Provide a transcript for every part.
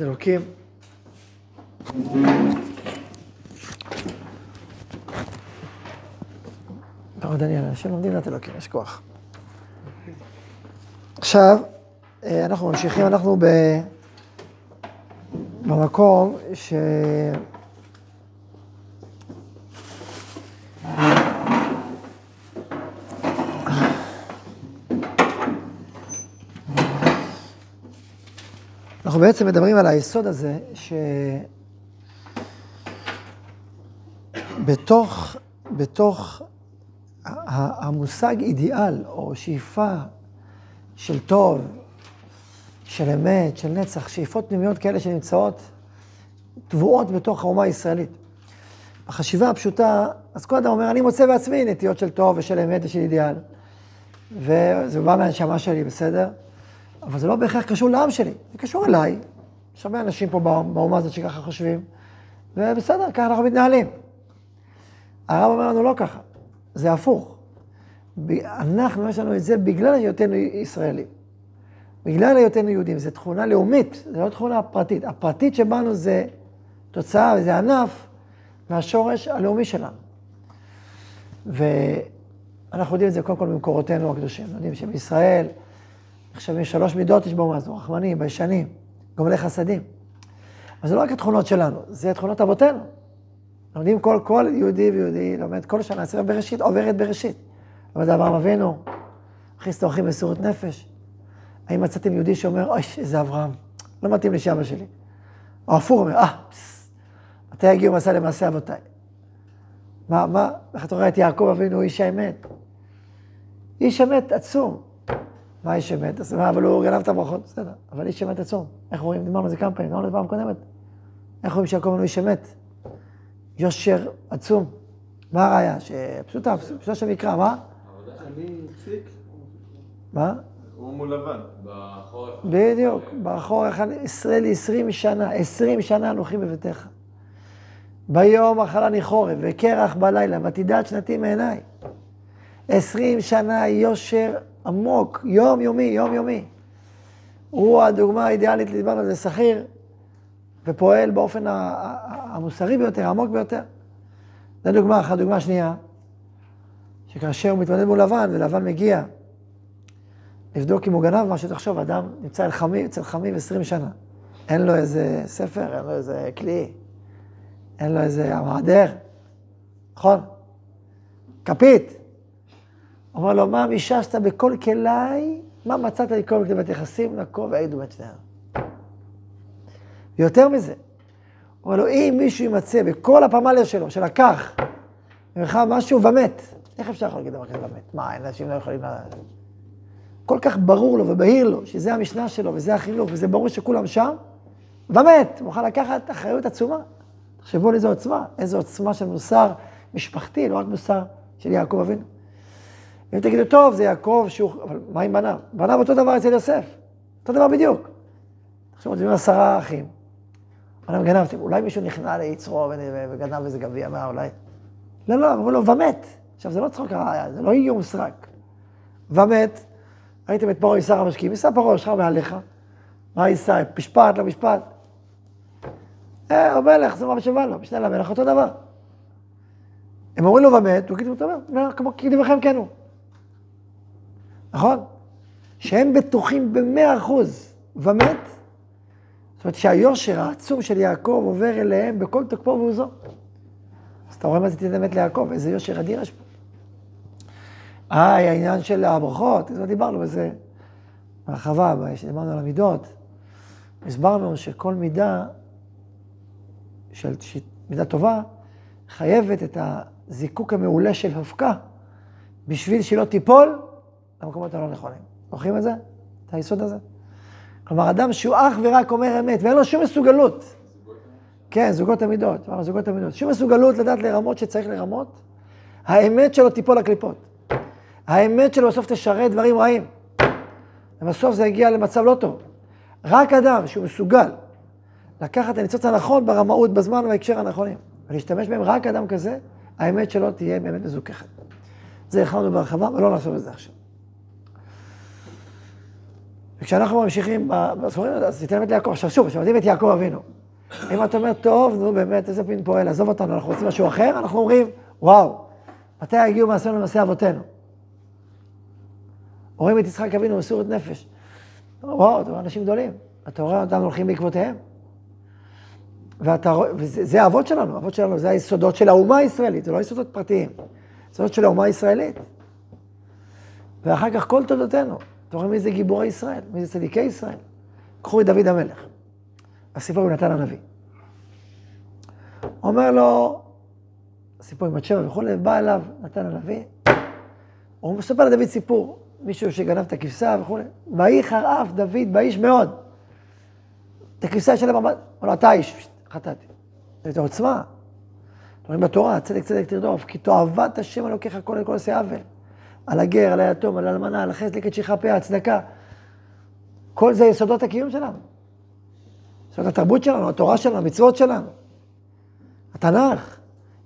מדינת אלוקים. טוב, דניאל, אנשים לומדים מדינת אלוקים, יש כוח. עכשיו, אה, אנחנו ממשיכים, אנחנו. במקום ש... אנחנו בעצם מדברים על היסוד הזה, שבתוך בתוך המושג אידיאל, או שאיפה של טוב, של אמת, של נצח, שאיפות פנימיות כאלה שנמצאות טבועות בתוך האומה הישראלית. החשיבה הפשוטה, אז כל אדם אומר, אני מוצא בעצמי נטיות של טוב ושל אמת ושל אידיאל. וזה בא מהנשמה שלי, בסדר? אבל זה לא בהכרח קשור לעם שלי, זה קשור אליי. יש הרבה אנשים פה באומה הזאת שככה חושבים, ובסדר, ככה אנחנו מתנהלים. הרב אומר לנו לא ככה, זה הפוך. אנחנו, יש לנו את זה בגלל היותנו ישראלים. בגלל היותנו יהודים, זו תכונה לאומית, זו לא תכונה פרטית. הפרטית שבנו זה תוצאה, וזה ענף מהשורש הלאומי שלנו. ואנחנו יודעים את זה קודם כל במקורותינו הקדושים. יודעים שבישראל נחשבים שלוש מידות יש באומה הזו, רחמנים, ביישנים, גומלי חסדים. אבל זה לא רק התכונות שלנו, זה תכונות אבותינו. לומדים כל, כל יהודי ויהודי, לומד כל שנה, ספר בראשית, עוברת בראשית. לומד אברהם אבינו, הכניס תוכי מסירות נפש. האם מצאתם יהודי שאומר, אוי, איזה אברהם, לא מתאים לי שאבא שלי. או הפוך אומר, אה, מתי יגיעו מסע למעשה אבותיי? מה, מה, איך אתה רואה את יעקב אבינו, איש האמת? איש אמת עצום. מה איש אמת? אז מה, אבל הוא גנב את הברכות, בסדר. אבל איש אמת עצום. איך רואים? דיברנו על זה כמה פעמים, דיברנו על זה פעם קודמת. איך רואים שיעקב אבינו איש אמת? יושר עצום. מה הראיה? שפשוטה, פשוטה של מקרא, מה? מה? הוא מול לבן. בחורף. בדיוק, בחורף, ישראל עשרים שנה, עשרים שנה אנוכי בביתך. ביום אכלני חורף, וקרח בלילה, ותדעת שנתי מעיניי. עשרים שנה יושר עמוק, יומיומי, יומיומי. הוא הדוגמה האידיאלית, דיברנו על זה, שכיר, ופועל באופן המוסרי ביותר, העמוק ביותר. זו דוגמה אחת. דוגמה שנייה, שכאשר הוא מתמודד מול לבן, ולבן מגיע לבדוק אם הוא גנב משהו, תחשוב, אדם נמצא אל חמי, אצל חמיב 20 שנה. אין לו איזה ספר, אין לו איזה כלי, אין לו איזה המעדר, נכון? כפית. אומר לו, מה מיששת בכל כליי, מה מצאת לכל כתיבת יחסים, נקו בין שניהם. ויותר מזה, אומר לו, אם מישהו יימצא בכל הפמליה שלו, שלקח ממך משהו ומת, איך אפשר להגיד דבר כזה ומת? מה, אנשים לא יכולים... לה... כל כך ברור לו ובהיר לו שזה המשנה שלו וזה החינוך וזה ברור שכולם שם, ומת, הוא מוכן לקחת אחריות עצומה. תחשבו על איזו עוצמה, איזו עוצמה של מוסר משפחתי, לא רק מוסר של יעקב אבינו. אם תגידו, טוב, זה יעקב שהוא... אבל מה עם בניו? בניו אותו דבר אצל יוסף. אותו דבר בדיוק. עכשיו, עושים עשרה אחים. אבל גנבתם, אולי מישהו נכנע ליצרו וגנב איזה גביע, מה אולי? לא, לא, אמרו לו, ומת. עכשיו, זה לא צחוק הרעיה, זה לא איום סרק. ומת, ראיתם את פרעה יישא המשקיעים, יישא פרעה, שלך מעליך. מה יישא? משפט, לא משפט. אה, המלך, זה מה שבא לו, משנה למלך, אותו דבר. הם אומרים לו ומת, הוא כאילו, אתה אומר, כמו כדבריכם כן הוא. נכון? שהם בטוחים במאה אחוז ומת, זאת אומרת שהיושר העצום של יעקב עובר אליהם בכל תוקפו ועוזו. אז אתה רואה מה זה תתן אמת ליעקב, איזה יושר אדיר יש פה. אה, העניין של הברכות, אז דיברנו בזה בהרחבה, כשדיברנו על המידות. הסברנו שכל מידה, של מידה טובה, חייבת את הזיקוק המעולה של אבקה, בשביל שהיא לא תיפול למקומות הלא נכונים. זוכרים את זה? את היסוד הזה? כלומר, אדם שהוא אך ורק אומר אמת, ואין לו שום מסוגלות. כן, זוגות המידות, זוגות המידות. שום מסוגלות לדעת לרמות שצריך לרמות, האמת שלו תיפול לקליפות. האמת שלו בסוף תשרת דברים רעים. ובסוף זה יגיע למצב לא טוב. רק אדם שהוא מסוגל לקחת את הניצוץ הנכון ברמאות, בזמן ובהקשר הנכונים, ולהשתמש בהם, רק אדם כזה, האמת שלו תהיה באמת מזוככת. זה הכנו בהרחבה, ולא נעשו בזה עכשיו. וכשאנחנו ממשיכים בספרים, אז תיתן את יעקב. עכשיו שוב, כשמדהים את יעקב אבינו, אם אתה אומר, טוב, נו באמת, איזה פין פועל, עזוב אותנו, אנחנו רוצים משהו אחר, אנחנו אומרים, וואו, מתי הגיעו מעשינו למעשה אבותינו? רואים את יצחק אבינו מסירות נפש. וואו, רואה אנשים גדולים, אתה רואה אותם הולכים בעקבותיהם. ואתה רואה, וזה האבות שלנו, האבות שלנו זה היסודות של האומה הישראלית, זה לא יסודות פרטיים, יסודות של האומה הישראלית. ואחר כך כל תולדותינו, אתה רואה מי זה גיבורי ישראל, מי זה צדיקי ישראל. קחו את דוד המלך, הסיפור עם נתן הנביא. אומר לו, סיפור עם בת שבע וכולי, בא אליו נתן הנביא, הוא מספר לדוד סיפור, מישהו שגנב את הכבשה וכולי, ויהי חרף דוד באיש מאוד. את הכבשה של המבט, הוא לו, אתה איש, חטאתי. זה עוצמה. רואים בתורה, צדק צדק תרדוף, כי תועבת השם אלוקיך כל כל עושה עוול. על הגר, על היתום, על האלמנה, על החסד לקט שכחה הצדקה. כל זה יסודות הקיום שלנו. זאת התרבות שלנו, התורה שלנו, המצוות שלנו. התנ"ך,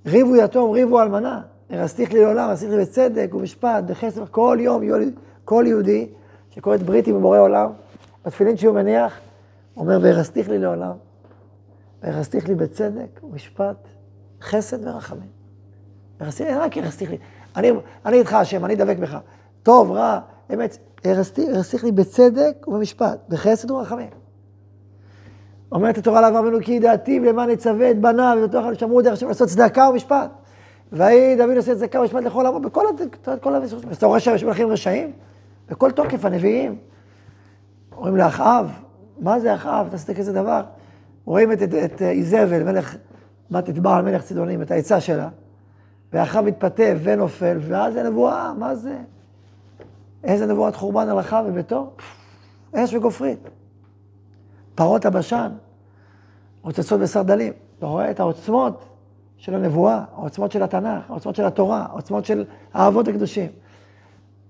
ריבו יתום, ריבו אלמנה. הרסתיך לי לעולם, הרסתיך לי בצדק ומשפט, בחסד, כל יום, כל יהודי שקורא את בריתי בבורא עולם, בתפילין שהוא מניח, אומר, והרסתיך לי לעולם, והרסתיך לי בצדק ומשפט, חסד ורחמים. הרסתיך רק הרסתיך לי. אני, אני איתך השם, אני דבק בך. טוב, רע, אמת, הרסתיך לי בצדק ובמשפט, בחסד ורחמים. אומרת התורה לאברהם אבינו, כי דעתי ולמען יצווה את בניו ובתוך שמרו דרך השם לעשות צדקה ומשפט. ויהי דוד עושה צדקה ומשפט לכל עמו, בכל כל המסורת. אז אתה רואה שיש מלכים רשעים? בכל תוקף, הנביאים. אומרים לאחאב, מה זה אחאב? אתה עשית כזה דבר. רואים את, איזבל, מלך, בת את בעל מלך צידונים, את העצה שלה, ואחאב מתפתה ונופל, ואז זה נבואה, מה זה? איזה נבואת חורבן אחאב וביתו? אש וגופרית. פרות הבשן, רוצצות בסרדלים. אתה רואה את העוצמות של הנבואה, העוצמות של התנ"ך, העוצמות של התורה, העוצמות של האבות הקדושים.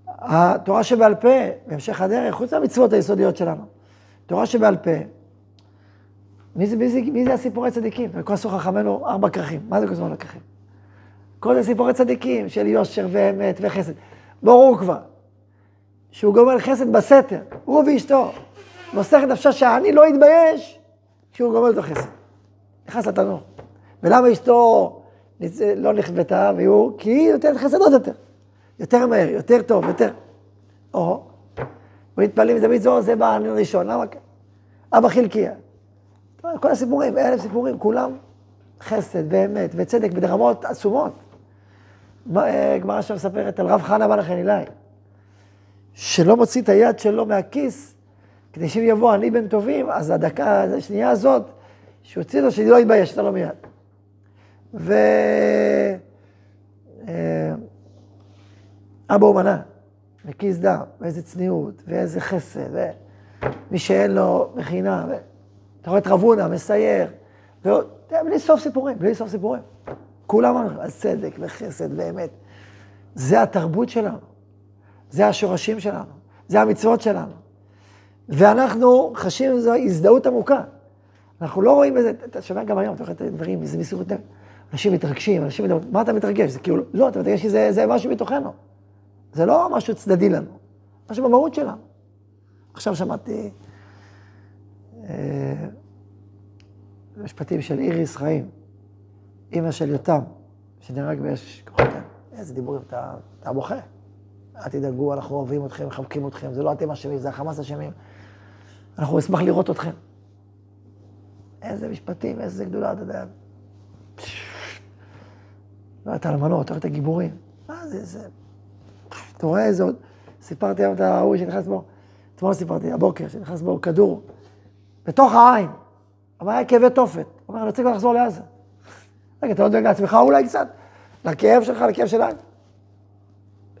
התורה שבעל פה, בהמשך הדרך, חוץ מהמצוות היסודיות שלנו. תורה שבעל פה, מי זה, מי זה, מי זה הסיפורי צדיקים? וכל עשו חכמינו ארבע כרכים. מה זה כל הזמן הכרכים? כל זה סיפורי צדיקים של יושר ואמת וחסד. ברור כבר, שהוא גומר חסד בסתר, הוא ואשתו. מוסר את נפשו שאני לא אתבייש כשהוא גומר את החסד. נכנס לתנור. ולמה אשתו לא נכוותה, והוא, כי היא נותנת חסד עוד יותר. יותר מהר, יותר טוב, יותר. או, ומתפללים, זה מזו, זה בא ראשון, למה? אבא חלקיה. כל הסיפורים, אלף סיפורים, כולם חסד ואמת וצדק ברמות עצומות. אה, גמרא שם מספרת על רב חנה בן החנילי, שלא מוציא את היד שלו מהכיס, כדי שאם יבוא אני בן טובים, אז הדקה, השנייה הזאת, לו, שאני לא יתבייש, אתה לא מיד. ו... אה, אבא הוא מנה, וכיס דם, ואיזה צניעות, ואיזה חסד, ומי שאין לו מכינה, ו... אתה רואה את רבונה, מסייר, ועוד, בלי סוף סיפורים, בלי סוף סיפורים. כולם על צדק וחסד ואמת. זה התרבות שלנו, זה השורשים שלנו, זה המצוות שלנו. ואנחנו חשים איזו הזדהות עמוקה. אנחנו לא רואים איזה, אתה שומע גם היום, אתה רואה את הדברים, איזה מסירות נפש. אנשים מתרגשים, אנשים מדברים, מה אתה מתרגש? זה כאילו, לא, אתה מתרגש כי זה, זה משהו מתוכנו. זה לא משהו צדדי לנו, משהו במהות שלנו. עכשיו שמעתי אה, משפטים של איריס חיים, אימא של יותם, שנהרג באש כוחותינו. איזה דיבורים, אתה, אתה בוכה. אל תדאגו, אנחנו אוהבים אתכם, מחבקים אתכם, זה לא אתם אשמים, זה החמאס אשמים. אנחנו נשמח לראות אתכם. איזה משפטים, איזה גדולה, אתה יודע. לא, האלמנות, אתה רואה את הגיבורים. מה זה, זה... אתה רואה איזה עוד... סיפרתי היום את ההוא שנכנס בו, אתמול סיפרתי, הבוקר, שנכנס בו כדור, בתוך העין. אבל היה כאבי תופת. הוא אומר, אני רוצה כבר לחזור לעזה. רגע, אתה לא דואג לעצמך אולי קצת? לכאב שלך, לכאב של העין.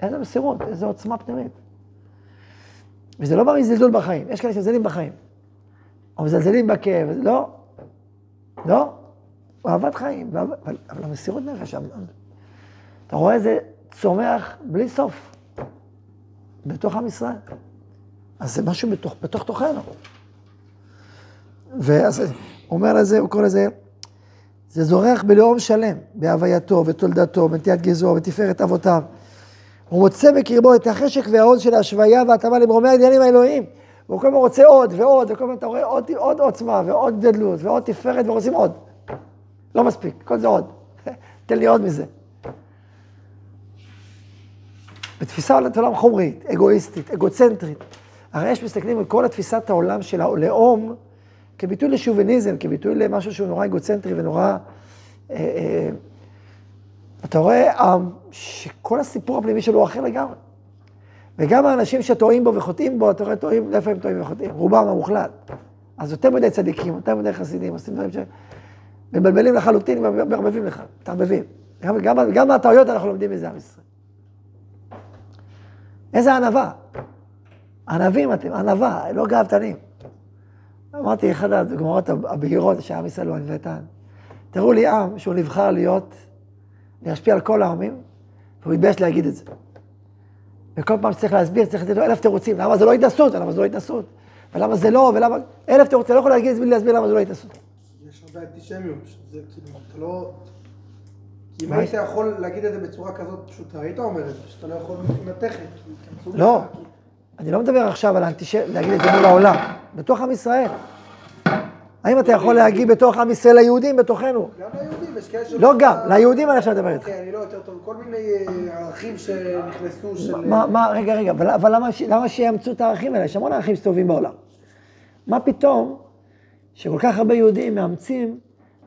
איזה מסירות, איזה עוצמה פנימית. וזה לא בא מזלזול בחיים, יש כאלה שמזלזלים בחיים. או מזלזלים בכאב, לא, לא, אהבת חיים, אבל, אבל המסירות נפש, אתה רואה איזה צומח בלי סוף, בתוך עם ישראל. אז זה משהו בתוך, בתוך תוכנו. ואז הוא אומר לזה, הוא קורא לזה, זה זורח בלאום שלם, בהווייתו ותולדתו, בנטיית גזעו, בתפארת אבותיו. הוא מוצא בקרבו את החשק והעוז של ההשוויה וההתאמה למרומי העניינים האלוהיים. והוא כל הזמן רוצה עוד ועוד, וכל הזמן אתה רואה עוד, עוד עוצמה ועוד גדלות ועוד תפארת ורוצים עוד. לא מספיק, כל זה עוד. תן לי עוד מזה. בתפיסה עולם חומרית, אגואיסטית, אגוצנטרית. הרי יש מסתכלים על כל התפיסת העולם של הלאום כביטוי לשוביניזם, כביטוי למשהו שהוא נורא אגוצנטרי ונורא... אה, אה, אתה רואה עם שכל הסיפור הפנימי שלו הוא אחר לגמרי. וגם האנשים שטועים בו וחוטאים בו, אתה רואה, טועים, איפה הם טועים וחוטאים? רובם המוחלט. אז יותר מדי צדיקים, יותר מדי חסידים, עושים דברים ש... מבלבלים לחלוטין ומערבבים לך, מתערבבים. גם, גם, גם מהטעויות אנחנו לומדים מזה עם ישראל. איזה ענווה. ענבים אתם, ענווה, לא גאוותנים. אמרתי, אחת הדוגמאות הבהירות שעם ישראל הוא ענוותן. תראו לי עם שהוא נבחר להיות, להשפיע על כל העמים, והוא התבייש להגיד את זה. וכל פעם שצריך להסביר, צריך לתת לו אלף תירוצים, למה זה לא התנסות, למה זה לא התנסות, ולמה זה לא, ולמה... אלף תירוצים, אתה לא יכול להגיד את זה בלי להסביר למה זה לא התנסות. יש הרבה אנטישמיות, זה כאילו, אתה לא... כי אם היית יכול להגיד את זה בצורה כזאת פשוטה, היית אומר את זה, שאתה לא יכול מבחינה טכנית. לא, אני לא מדבר עכשיו על אנטישמיות, להגיד את זה מול העולם, בתוך עם ישראל. האם אתה יכול להגיד בתוך עם ישראל ליהודים בתוכנו? גם ליהודים, יש כאלה ש... לא גם, ליהודים אני עכשיו מדבר איתך. אוקיי, אני לא יותר טוב, כל מיני אה, ערכים שנכנסו של... מה, מה, רגע, רגע, אבל, למה שיאמצו את הערכים האלה? יש המון ערכים שטובים בעולם. מה פתאום שכל כך הרבה יהודים מאמצים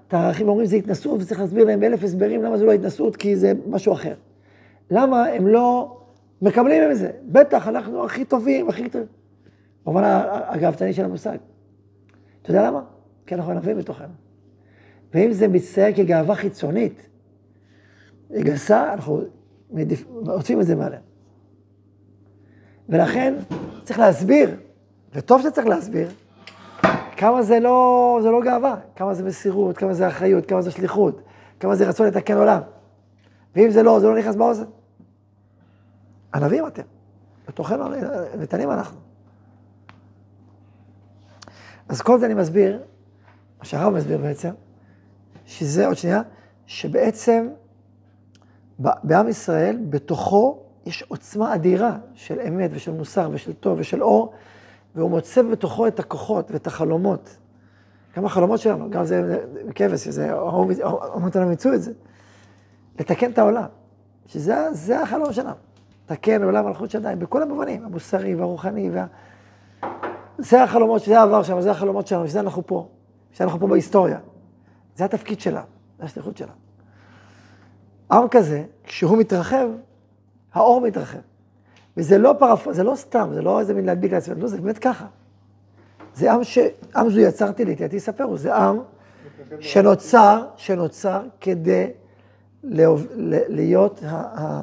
את הערכים, אומרים זה התנסות, וצריך להסביר להם באלף הסברים למה זה לא התנסות, כי זה משהו אחר. למה הם לא מקבלים את זה? בטח, אנחנו הכי טובים, הכי טובים. במובן הגאוותני של המושג. אתה יודע למה? כי אנחנו ענבים בתוכנו. ואם זה מצטייר כגאווה חיצונית, גסה, אנחנו עושים את זה מעליהם. ולכן צריך להסביר, וטוב שצריך להסביר, כמה זה לא, זה לא גאווה, כמה זה מסירות, כמה זה אחריות, כמה זה שליחות, כמה זה רצון לתקן עולם. ואם זה לא, זה לא נכנס באוזן. ענבים אתם, בתוכנו נתנים אנחנו. אז כל זה אני מסביר, מה שהרב מסביר בעצם, שזה, עוד שנייה, שבעצם בעם ישראל, בתוכו יש עוצמה אדירה של אמת ושל מוסר ושל טוב ושל אור, והוא מוצא בתוכו את הכוחות ואת החלומות. גם החלומות שלנו, גם זה כבש, זה, אמרת להם, ימצאו את זה. לתקן את העולם, שזה החלום שלנו. לתקן עולם מלכות שדיים, בכל המובנים, המוסרי והרוחני וה... זה החלומות, שזה העבר שלנו, זה החלומות שלנו, שזה אנחנו פה. שאנחנו פה בהיסטוריה. זה התפקיד שלה, זה השליחות שלה. עם כזה, כשהוא מתרחב, האור מתרחב. וזה לא פרפ... זה לא סתם, זה לא איזה מין להדביק לעצמנו, לא, זה באמת ככה. זה עם ש... עם זו יצרתי לי, תהייתי יספרו, זה עם שנוצר, שנוצר כדי להוב... להיות ה...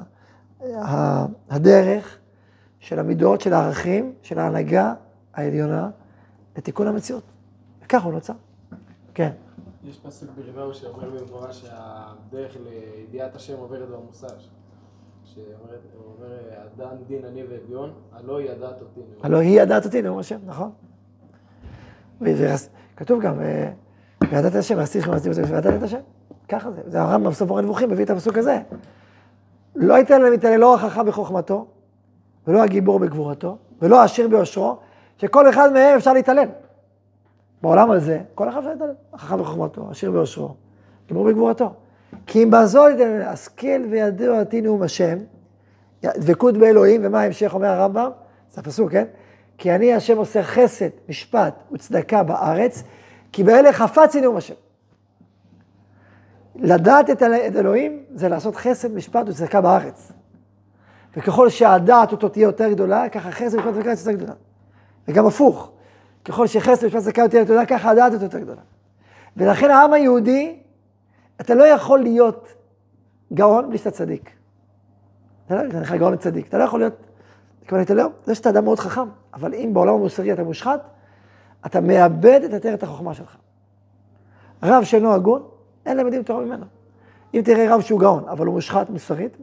הדרך של המידות, של הערכים, של ההנהגה העליונה לתיקון המציאות. וככה הוא נוצר. כן. יש פסוק בריבאו שאומר במפורש שהדרך לידיעת השם עוברת במושג. שאומר, אדן דין אני ואביון, הלא ידעת אותי. הלא היא ידעת אותי, נאום השם, נכון. כתוב גם, אה, וידעת השם, ועשיתי לכם ועשיתי וידעת את השם. ככה זה, זה הרמב"ם בסוף מורה נבוכים מביא את הפסוק הזה. לא ייתן להם יתעלה לא החכם בחוכמתו, ולא הגיבור בגבורתו, ולא העשיר ביושרו, שכל אחד מהם אפשר להתעלם. בעולם הזה, כל אחד אפשר להתעלם. החכם בחוכמתו, עשיר ביושרו, גיבור בגבורתו. כי אם בזול יתן השכל וידעו אותי נאום השם, דבקות באלוהים, ומה ההמשך אומר הרמב"ם? זה הפסוק, כן? כי אני השם עושה חסד, משפט וצדקה בארץ, כי באלה חפצי נאום השם. לדעת את אלוהים זה לעשות חסד, משפט וצדקה בארץ. וככל שהדעת אותו תהיה יותר גדולה, ככה חסד, משפט וצדקה יותר גדולה. וגם הפוך, ככל שחסד, משפט וצדקה יותר גדולה, ככה הדעת אותו יותר גדולה. ולכן העם היהודי, אתה לא יכול להיות גאון בלי שאתה צדיק. אתה לא יכול להיות גאון וצדיק. אתה לא יכול להיות, כבר אתה לא, זה שאתה אדם מאוד חכם, אבל אם בעולם המוסרי אתה מושחת, אתה מאבד את עטרת החוכמה שלך. רב שאינו הגון, אין להם יודעים תורה ממנו. אם תראה רב שהוא גאון, אבל הוא מושחת מוסרית,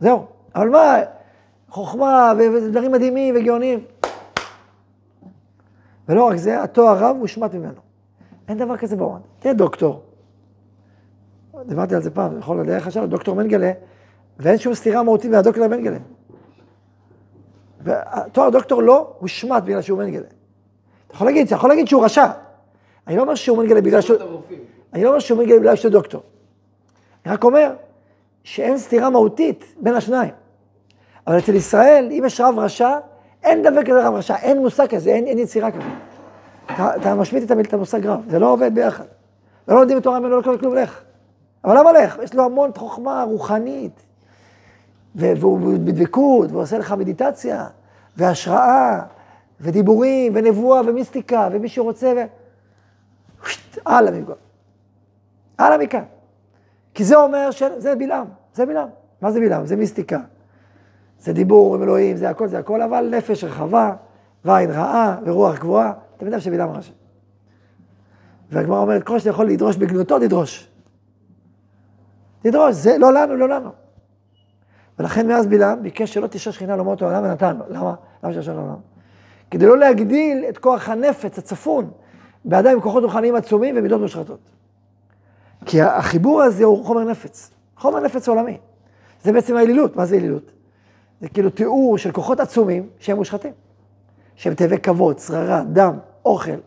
זהו. אבל מה, חוכמה ודברים מדהימים וגאונים. ולא רק זה, התואר רב מושמט ממנו. אין דבר כזה בעולם. תהיה דוקטור. דיברתי על זה פעם, יכול לדעת חשב, דוקטור מנגלה, ואין שום סתירה מהותית מהדוקטור מנגלה. תואר דוקטור לא הושמט בגלל שהוא מנגלה. אתה יכול להגיד, אתה יכול להגיד שהוא רשע. אני לא אומר שהוא מנגלה בגלל שהוא... אני לא אומר שהוא מנגלה בגלל שהוא דוקטור. אני רק אומר שאין סתירה מהותית בין השניים. אבל אצל ישראל, אם יש רב רשע, אין דבר כזה רב רשע, אין מושג כזה, אין, אין יצירה כזאת. אתה, אתה משמיט את את המושג רב, זה לא עובד ביחד. לא לומדים תורה ממנו, לא קורה כלום, לך. אבל למה לך? יש לו המון חוכמה רוחנית, והוא בדבקות, והוא עושה לך מדיטציה, והשראה, ודיבורים, ונבואה, ומיסטיקה, ומי שרוצה, ו... הלאה מפה. הלאה מכאן. כי זה אומר שזה בלעם, זה בלעם. מה זה בלעם? זה מיסטיקה. זה דיבור עם אלוהים, זה הכל, זה הכל, אבל נפש רחבה, ועין רעה, ורוח גבוהה, אתה יודע שבלעם רשע. והגמרא אומרת, כל שאתה יכול לדרוש בגנותו, תדרוש. תדרוש, זה לא לנו, לא לנו. ולכן מאז בלעם ביקש שלא תשרה שכינה לאומות העולם ונתן לו. למה? למה שישרה לעולם? כדי לא להגדיל את כוח הנפץ הצפון באדם עם כוחות רוחניים עצומים ומידות מושחתות. כי החיבור הזה הוא חומר נפץ, חומר נפץ עולמי. זה בעצם האלילות, מה זה אלילות? זה כאילו תיאור של כוחות עצומים שהם מושחתים. שהם תאבי כבוד, שררה, דם, אוכל,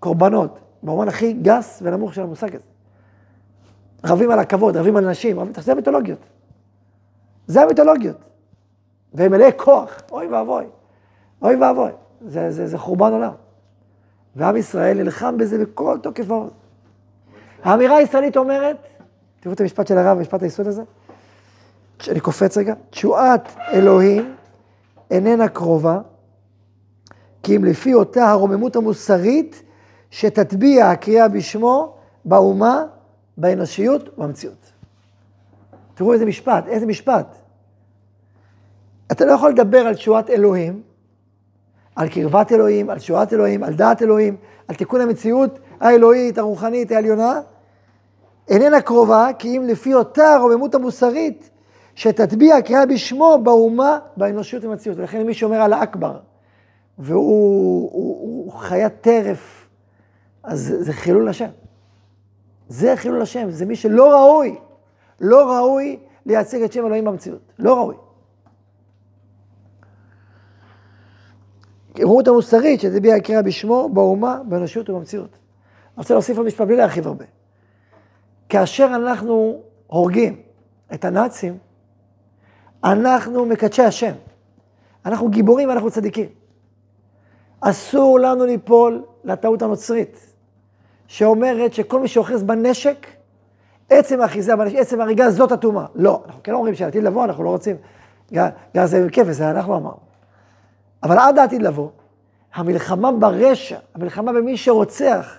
קורבנות, במובן הכי גס ונמוך של המושג הזה. רבים על הכבוד, רבים על נשים, רבים, זה המיתולוגיות. זה המיתולוגיות. והם מלאי כוח, אוי ואבוי, אוי ואבוי, זה, זה, זה חורבן עולם. ועם ישראל נלחם בזה בכל תוקף העוז. האמירה הישראלית אומרת, תראו את המשפט של הרב, המשפט היסוד הזה, אני קופץ רגע, תשועת אלוהים איננה קרובה, כי אם לפי אותה הרוממות המוסרית שתטביע הקריאה בשמו באומה, באנושיות ובמציאות. תראו איזה משפט, איזה משפט. אתה לא יכול לדבר על תשועת אלוהים, על קרבת אלוהים, על תשועת אלוהים, על דעת אלוהים, על תיקון המציאות האלוהית, הרוחנית, העליונה, איננה קרובה, כי אם לפי אותה הרוממות המוסרית שתטביע הקריאה בשמו באומה, באנושיות ובמציאות. ולכן מי שאומר על האכבר, והוא הוא, הוא חיית טרף, אז זה, חילול השם. זה חילול השם, זה מי שלא ראוי, לא ראוי לייצג את שם אלוהים במציאות. לא ראוי. הרוממות המוסרית שתטביע הקריאה בשמו באומה, באנושיות ובמציאות. אני רוצה להוסיף עוד משפט בלי להרחיב הרבה. כאשר אנחנו הורגים את הנאצים, אנחנו מקדשי השם. אנחנו גיבורים ואנחנו צדיקים. אסור לנו ליפול לטעות הנוצרית, שאומרת שכל מי שאוחז בנשק, עצם האחיזה בנשק, עצם ההריגה זאת הטומאה. לא, אנחנו כן אומרים שעתיד לבוא, אנחנו לא רוצים, גם זה כיף, זה אנחנו אמרנו. אבל עד העתיד לבוא, המלחמה ברשע, המלחמה במי שרוצח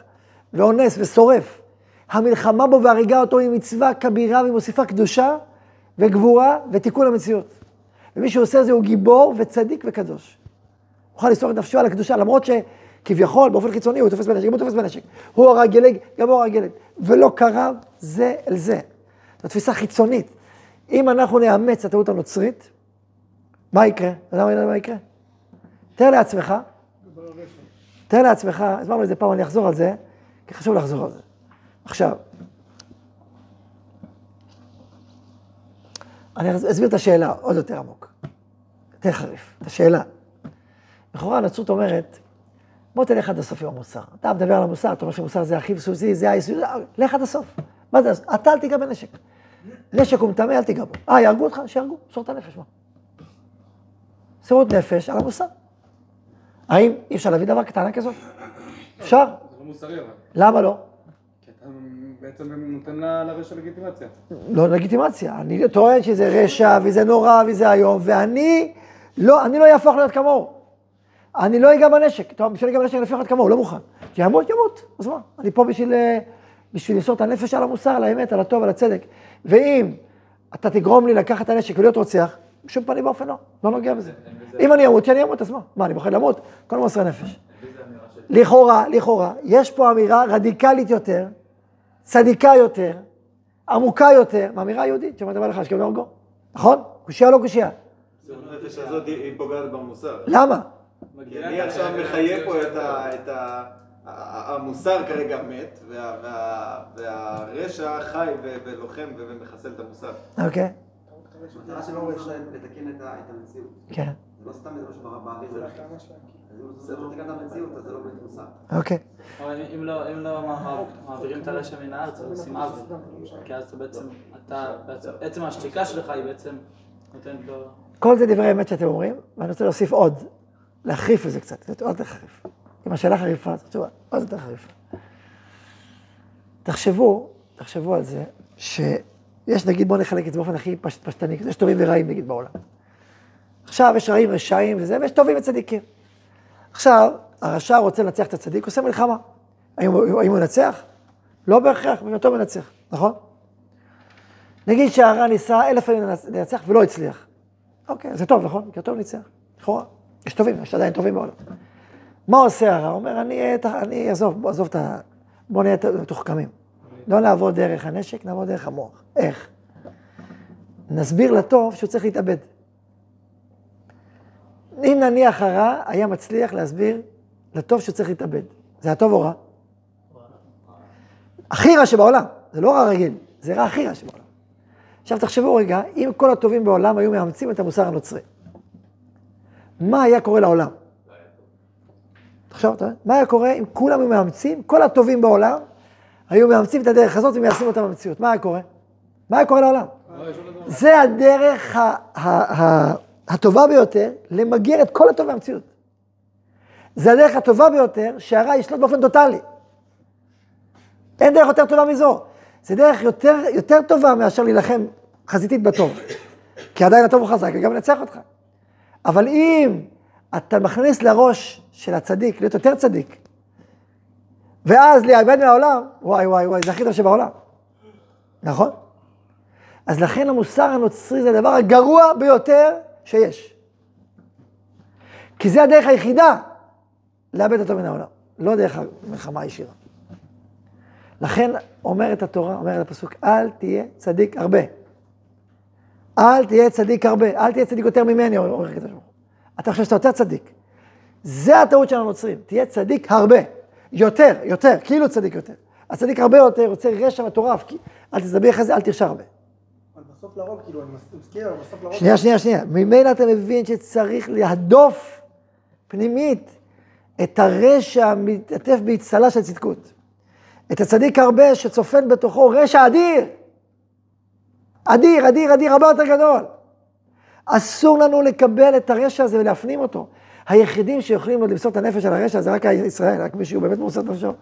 ואונס ושורף, המלחמה בו והריגה אותו היא מצווה כבירה והיא מוסיפה קדושה וגבורה ותיקון המציאות. ומי שעושה את זה הוא גיבור וצדיק וקדוש. הוא יכול לסור את נפשו על הקדושה, למרות שכביכול, באופן חיצוני, הוא תופס בנשק, גם הוא תופס בנשק. הוא הרג ילד, גם הוא הרג ילד. ולא קרב זה אל זה. זו תפיסה חיצונית. אם אנחנו נאמץ את הטעות הנוצרית, מה יקרה? אתה יודע מה יקרה? תאר לעצמך, תאר לעצמך, הסברנו את זה פעם, אני אחזור על זה, כי חשוב לחזור על זה. עכשיו, אני אסביר את השאלה עוד יותר עמוק, יותר חריף, את השאלה. לכאורה הנצרות אומרת, בוא תלך עד הסוף עם המוסר. אתה מדבר על המוסר, אתה אומר שמוסר זה הכי בסיסי, זה היסוד, לך עד הסוף. מה זה, אתה אל תיגע בנשק. נשק הוא מטמא, אל תיגע בו. אה, יהרגו אותך? שיהרגו, מסור את הנפש, מה? מסירות נפש על המוסר. האם אי אפשר להביא דבר קטנה כזאת? אפשר. זה לא מוסרי אבל. למה לא? בעצם נותן לרשע לגיטימציה. לא לגיטימציה. אני טוען שזה רשע, וזה נורא, וזה איום, ואני לא, אני לא יהפוך להיות כמוהו. אני לא אגע בנשק. טוב, בשביל לגע בנשק אני אהפוך להיות כמוהו, לא מוכן. שימות, ימות. אז מה? אני פה בשביל, אה, בשביל למסור את הנפש על המוסר, על האמת, על הטוב, על הצדק. ואם אתה תגרום לי לקחת את הנשק ולהיות רוצח, בשום פנים ואופן לא, לא נוגע בזה. אם אני אמות, שאני אמות, אז מה? מה, אני בוחר למות? כל מוסר נפש. לכאורה, לכאורה, יש פה אמירה רדיקלית יותר, צדיקה יותר, עמוקה יותר, מהאמירה היהודית, שאומרת לך, השכם להורגו. נכון? קושייה לא קושייה? הנפש הזאת היא פוגעת במוסר. למה? אני עכשיו מחיה פה את ה... המוסר כרגע מת, וה- וה- והרשע חי ולוחם ומחסל את המוסר. אוקיי, המטרה שלו הוא לתקן את המציאות. כן. זה לא סתם איזה משהו באוויר, לא תקן את המציאות, אז זה לא. אוקיי. אבל אם לא, לא מע- מעבירים את הרשע מן הארץ, אז עושים עוול. כי אז אתה בעצם, אתה עצם השתיקה שלך היא בעצם נותנת לו... כל זה דברי אמת שאתם אומרים, ואני רוצה להוסיף עוד, להחריף את זה קצת, לתת עוד לחריף. אם השאלה חריפה, אז תשובה, עוד יותר חריפה. תחשבו, תחשבו על זה, שיש נגיד, בואו נחלק את זה באופן הכי פש, פשטני, יש טובים ורעים נגיד בעולם. עכשיו יש רעים רשעים וזה, ויש טובים וצדיקים. עכשיו, הרשע רוצה לנצח את הצדיק, עושה מלחמה. האם, הוא- ינצח? לא בהכרח, בהיותו מנצח, נכון? נגיד שהרע ניסה אלף פעמים לנצ- לנצח ולא הצליח. אוקיי, זה טוב, נכון? כי הטוב ניצח. לכאורה. יש טובים, יש עדיין טובים בעולם. מה עושה הרע? הוא אומר, אני, ת- אני בוא, עזוב את ה... בוא נהיה ת- מתוחכמים. לא נעבוד דרך הנשק, נעבוד דרך המוח. איך? נסביר לטוב שהוא צריך להתאבד. אם נניח הרע היה מצליח להסביר לטוב שהוא צריך להתאבד. זה הטוב או רע? הכי רע שבעולם. זה לא רע רגיל, זה רע הכי רע שבעולם. עכשיו תחשבו רגע, אם כל הטובים בעולם היו מאמצים את המוסר הנוצרי, מה היה קורה לעולם? תחשוב? מה היה קורה אם כולם היו מאמצים, כל הטובים בעולם היו מאמצים את הדרך הזאת ומיישמים אותה במציאות? מה היה קורה? מה היה קורה לעולם? זה הדרך ה- הטובה ביותר למגר את כל הטוב במציאות. זה הדרך הטובה ביותר שהרע ישלוט באופן טוטאלי. אין דרך יותר טובה מזו. זה דרך יותר, יותר טובה מאשר להילחם חזיתית בטוב. כי עדיין הטוב הוא חזק וגם ינצח אותך. אבל אם אתה מכניס לראש של הצדיק להיות יותר צדיק, ואז להיאבד מהעולם, וואי וואי וואי, זה הכי טוב שבעולם. נכון? אז לכן המוסר הנוצרי זה הדבר הגרוע ביותר שיש. כי זה הדרך היחידה לאבד אותו מן העולם, לא דרך המלחמה הישירה. לכן אומרת התורה, אומרת הפסוק, אל תהיה צדיק הרבה. אל תהיה צדיק הרבה, אל תהיה צדיק יותר ממני, אומר הקדוש ברוך הוא. אתה חושב שאתה יותר צדיק. זה הטעות של הנוצרים, תהיה צדיק הרבה. יותר, יותר, כאילו צדיק יותר. הצדיק הרבה יותר, רוצה רשע מטורף, כי אל תסתבך את זה, אל תרשע הרבה. בסוף לרוב, כאילו, אני מסכים, אבל בסוף לרוב... שנייה, שנייה, שנייה. ממילא אתה מבין שצריך להדוף פנימית את הרשע המתעטף באצטלה של צדקות. את הצדיק הרבה שצופן בתוכו רשע אדיר. אדיר, אדיר, אדיר, הרבה יותר גדול. אסור לנו לקבל את הרשע הזה ולהפנים אותו. היחידים שיכולים עוד למסור את הנפש על הרשע זה רק ישראל, רק מי שהוא באמת מוסר את נפשו.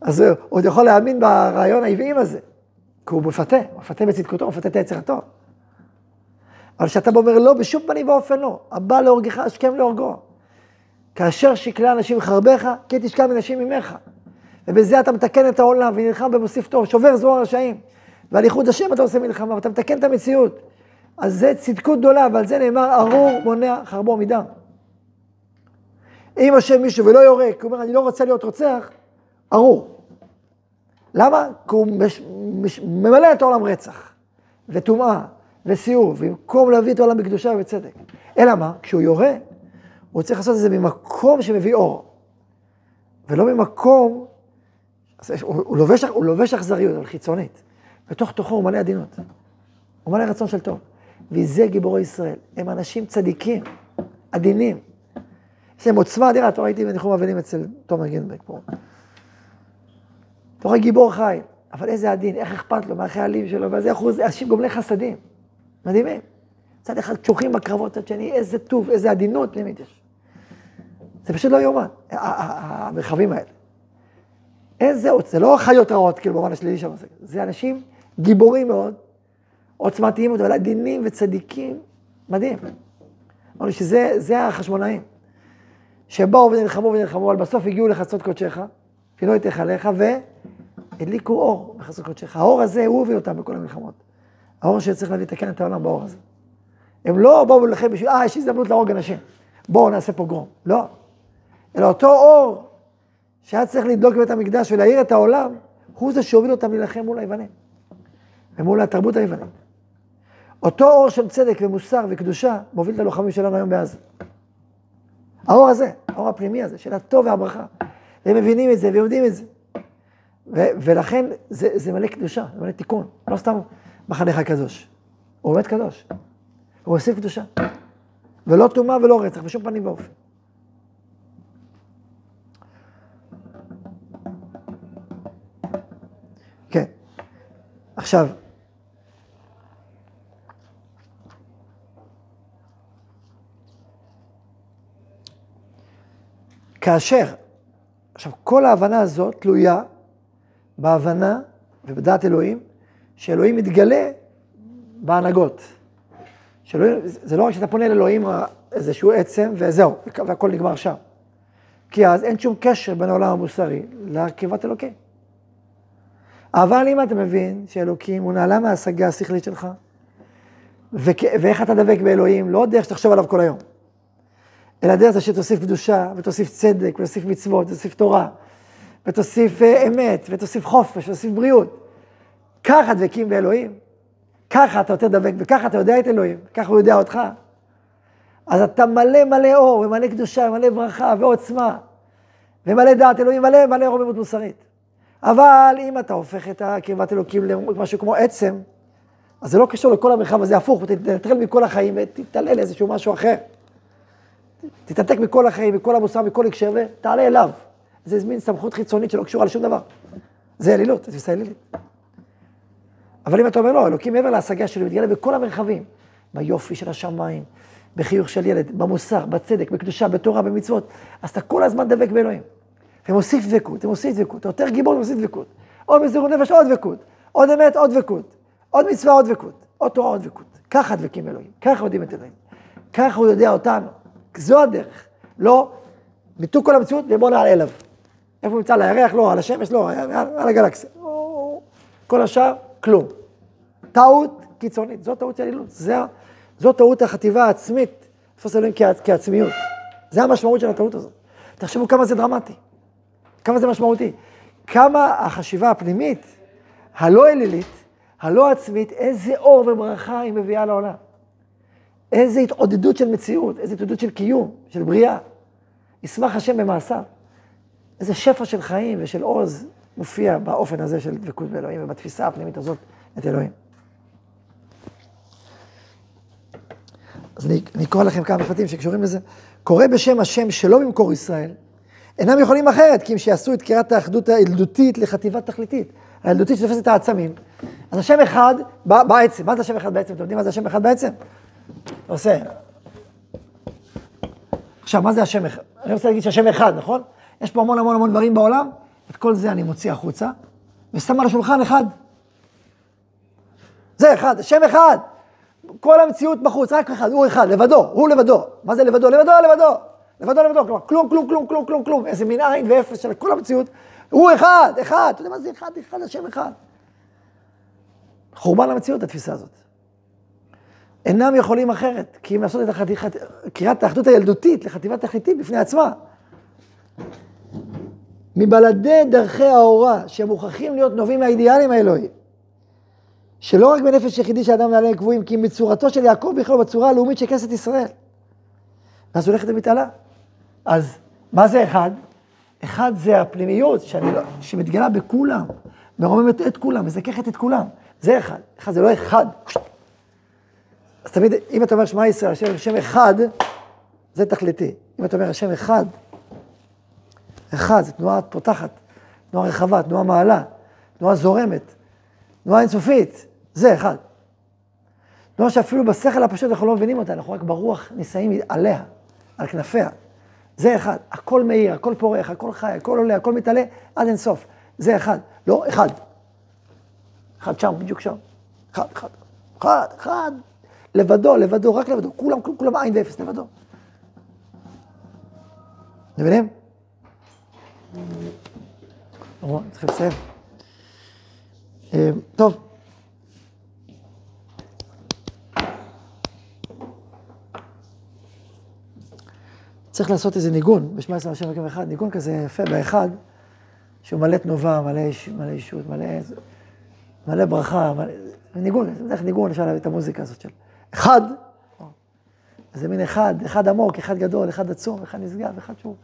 אז הוא עוד יכול להאמין ברעיון העוועים הזה. כי הוא מפתה, מפתה בצדקותו, מפתה את היצר. אבל כשאתה אומר לא, בשום פנים ואופן לא. הבא להורגך, השכם להורגו. כאשר שקלה אנשים חרבך, כי תשכב אנשים ממך. ובזה אתה מתקן את העולם ונלחם במוסיף טוב, שובר זרוע רשעים. ועל ייחוד השם אתה עושה מלחמה, ואתה מתקן את המציאות. אז זה צדקות גדולה, ועל זה נאמר, ארור מונע חרבו מדם. אם יושב מישהו ולא יורק, הוא אומר, אני לא רוצה להיות רוצח, ארור. למה? כי הוא מש, מש, ממלא את העולם רצח, וטומאה, וסיאוב, במקום להביא את העולם בקדושה ובצדק. אלא מה? כשהוא יורה, הוא צריך לעשות את זה ממקום שמביא אור. ולא ממקום, הוא, לובש, הוא לובש אכזריות, אבל חיצונית. בתוך תוכו הוא מלא עדינות. הוא מלא רצון של טוב. וזה גיבורי ישראל. הם אנשים צדיקים, עדינים. יש להם עוצמה אדירה, אתה ראיתי בניחום אבלים אצל תומר גינברג פה. אתה רואה גיבור חי, אבל איזה עדין, איך אכפת לו מהחיילים שלו, ואיזה אחוז, אנשים גומלי חסדים. מדהימים. מצד אחד קשוחים בקרבות, מצד שני, איזה טוב, איזה עדינות פנימית יש. זה פשוט לא יאומן, המרחבים האלה. איזה, עוצ- זה לא חיות רעות, כאילו, במובן השלילי של המושג. זה אנשים גיבורים מאוד, עוצמתיים מאוד, אבל עדינים וצדיקים, מדהים. אמרנו שזה זה החשמונאים, שבאו ונלחמו ונלחמו, אבל בסוף הגיעו לחצות קודשך, את היכליך, והדליקו אור בחסות קודשך. האור הזה, הוא הוביל אותם בכל המלחמות. האור שצריך להביא לתקן את העולם באור הזה. הם לא באו להילחם בשביל, אה, יש הזדמנות להרוג אנשים. בואו נעשה פוגרום. לא. אלא אותו אור שהיה צריך לדלוק בבית המקדש ולהאיר את העולם, הוא זה שהוביל אותם להילחם מול היוונים. ומול התרבות היוונית. אותו אור של צדק ומוסר וקדושה מוביל את הלוחמים שלנו היום בעזה. האור הזה, האור הפנימי הזה, של הטוב והברכה. והם מבינים את זה ויודעים את זה. ו- ולכן זה, זה מלא קדושה, זה מלא תיקון. לא סתם מחנך הקדוש. הוא באמת קדוש. הוא הוסיף קדושה. ולא טומאה ולא רצח, בשום פנים ואופן. כן. עכשיו, כאשר, עכשיו, כל ההבנה הזאת תלויה בהבנה ובדעת אלוהים, שאלוהים מתגלה בהנהגות. שאלוהים, זה לא רק שאתה פונה לאלוהים איזשהו עצם וזהו, והכל נגמר שם. כי אז אין שום קשר בין העולם המוסרי להרכבת אלוקים. אבל אם אתה מבין שאלוקים הוא נעלה מההשגה השכלית שלך, וכ... ואיך אתה דבק באלוהים, לא דרך שתחשוב עליו כל היום, אלא דרך זה שתוסיף קדושה, ותוסיף צדק, ותוסיף מצוות, ותוסיף תורה, ותוסיף uh, אמת, ותוסיף חופש, ותוסיף בריאות. ככה דבקים באלוהים, ככה אתה יותר דבק, וככה אתה יודע את אלוהים, ככה הוא יודע אותך. אז אתה מלא מלא אור, ומלא קדושה, ומלא ברכה, ועוצמה, ומלא דעת אלוהים, מלא מלא רוממות מוסרית. אבל אם אתה הופך את הקרבת אלוקים למשהו כמו עצם, אז זה לא קשור לכל המרחב הזה, הפוך, תתנטרל מכל החיים ותתעלה לאיזשהו משהו אחר. תתנתק מכל החיים, מכל המוסר, מכל הקשר, ותעלה אליו. זה מין סמכות חיצונית שלא קשורה לשום דבר. זה אלילות, זה תפיסה אלילית. אבל אם אתה אומר, לא, אלוקים מעבר להשגה שלי, מתגלה בכל המרחבים, ביופי של השמיים, בחיוך של ילד, במוסר, בצדק, בקדושה, בתורה, במצוות, אז אתה כל הזמן דבק באלוהים. ומוסיף דבקות, ומוסיף דבקות, אתה יותר גיבור ומוסיף דבקות. עוד מסירות נפש, עוד דבקות. עוד אמת, עוד דבקות. עוד מצווה, עוד דבקות. עוד תורה, עוד דבקות. ככה דבקים באלוהים, ככה יודעים את אלוהים. ככה הוא יודע אותנו. זו הדרך. לא, מיתוק כל המציאות ובוא נעלה אליו. איפה הוא נמצא? על הירח? לא, על השמש? לא, על הגלקסיה. כל השאר, כלום. טעות קיצונית, זו טעות של אלילות. זו טעות החטיבה העצמית, לתפוס אלוהים כעצמיות. זה המשמעות של הטעות הזאת. תחשבו כמה זה דרמטי, כמה זה משמעותי. כמה החשיבה הפנימית, הלא אלילית, הלא עצמית, איזה אור וברכה היא מביאה לעולם. איזה התעודדות של מציאות, איזה התעודדות של קיום, של בריאה. ישמח השם במעשיו. איזה שפע של חיים ושל עוז מופיע באופן הזה של דבקות באלוהים ובתפיסה הפנימית הזאת את אלוהים. אז אני, אני אקרא לכם כמה משפטים שקשורים לזה. קורא בשם השם שלא במקור ישראל, אינם יכולים אחרת, כי אם שיעשו את קריאת האחדות הילדותית לחטיבה תכליתית. הילדותית שתופסת את העצמים. אז השם אחד בעצם, מה זה השם אחד בעצם? אתם יודעים מה זה השם אחד בעצם? עושה. עכשיו, מה זה השם אחד? אני רוצה להגיד שהשם אחד, נכון? יש פה המון המון המון דברים בעולם, את כל זה אני מוציא החוצה, ושם על השולחן אחד. זה אחד, השם אחד. כל המציאות בחוץ, רק אחד, הוא אחד, לבדו, הוא לבדו. מה זה לבדו? לבדו, לבדו. לבדו, לבדו, כלומר, כלום, כלום, כלום, כלום, כלום, כלום. איזה מין עין ואפס של כל המציאות. הוא אחד, אחד. אתה יודע מה זה אחד, אחד, השם אחד. חורבן המציאות, התפיסה הזאת. אינם יכולים אחרת, כי אם לעשות את החתיכת, קריאת האחדות הילדותית לחטיבת תכליתית בפני עצמה. מבלעדי דרכי ההוראה, שמוכרחים להיות נובעים מהאידיאלים האלוהיים. שלא רק בנפש יחידי של אדם נעלה קבועים, כי מצורתו של יעקב בכלל בצורה הלאומית של כנסת ישראל. ואז הולכת ומתעלה. אז מה זה אחד? אחד זה הפנימיות שאני לא, שמתגלה בכולם, מרוממת את כולם, מזככת את כולם. זה אחד. אחד זה לא אחד. אז תמיד, אם אתה אומר שמע ישראל, השם, השם אחד, זה תכליתי. אם אתה אומר השם אחד, אחד, זו תנועה פותחת, תנועה רחבה, תנועה מעלה, תנועה זורמת, תנועה אינסופית, זה אחד. תנועה שאפילו בשכל הפשוט אנחנו לא מבינים אותה, אנחנו רק ברוח נישאים עליה, על כנפיה. זה אחד, הכל מאיר, הכל פורח, הכל חי, הכל עולה, הכל מתעלה, עד אינסוף. זה אחד, לא אחד. אחד שם, בדיוק שם. אחד, אחד, אחד, אחד. לבדו, לבדו, רק לבדו, כולם, כולם, עין ואפס, לבדו. מבינים? צריכים לסיים. טוב. צריך לעשות איזה ניגון, בשמע ישראל השם אלוקים אחד, ניגון כזה יפה באחד, שהוא מלא תנובה, מלא, מלא אישות, מלא, מלא ברכה, מלא, ניגון, איך ניגון, אפשר להביא את המוזיקה הזאת של אחד, זה מין אחד, אחד עמוק, אחד גדול, אחד עצום, אחד נשגב, אחד שהוא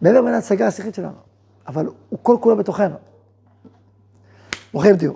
מעבר מן ההצגה השכלית שלנו, אבל הוא כל כולו בתוכנו. ברוכים תהיו.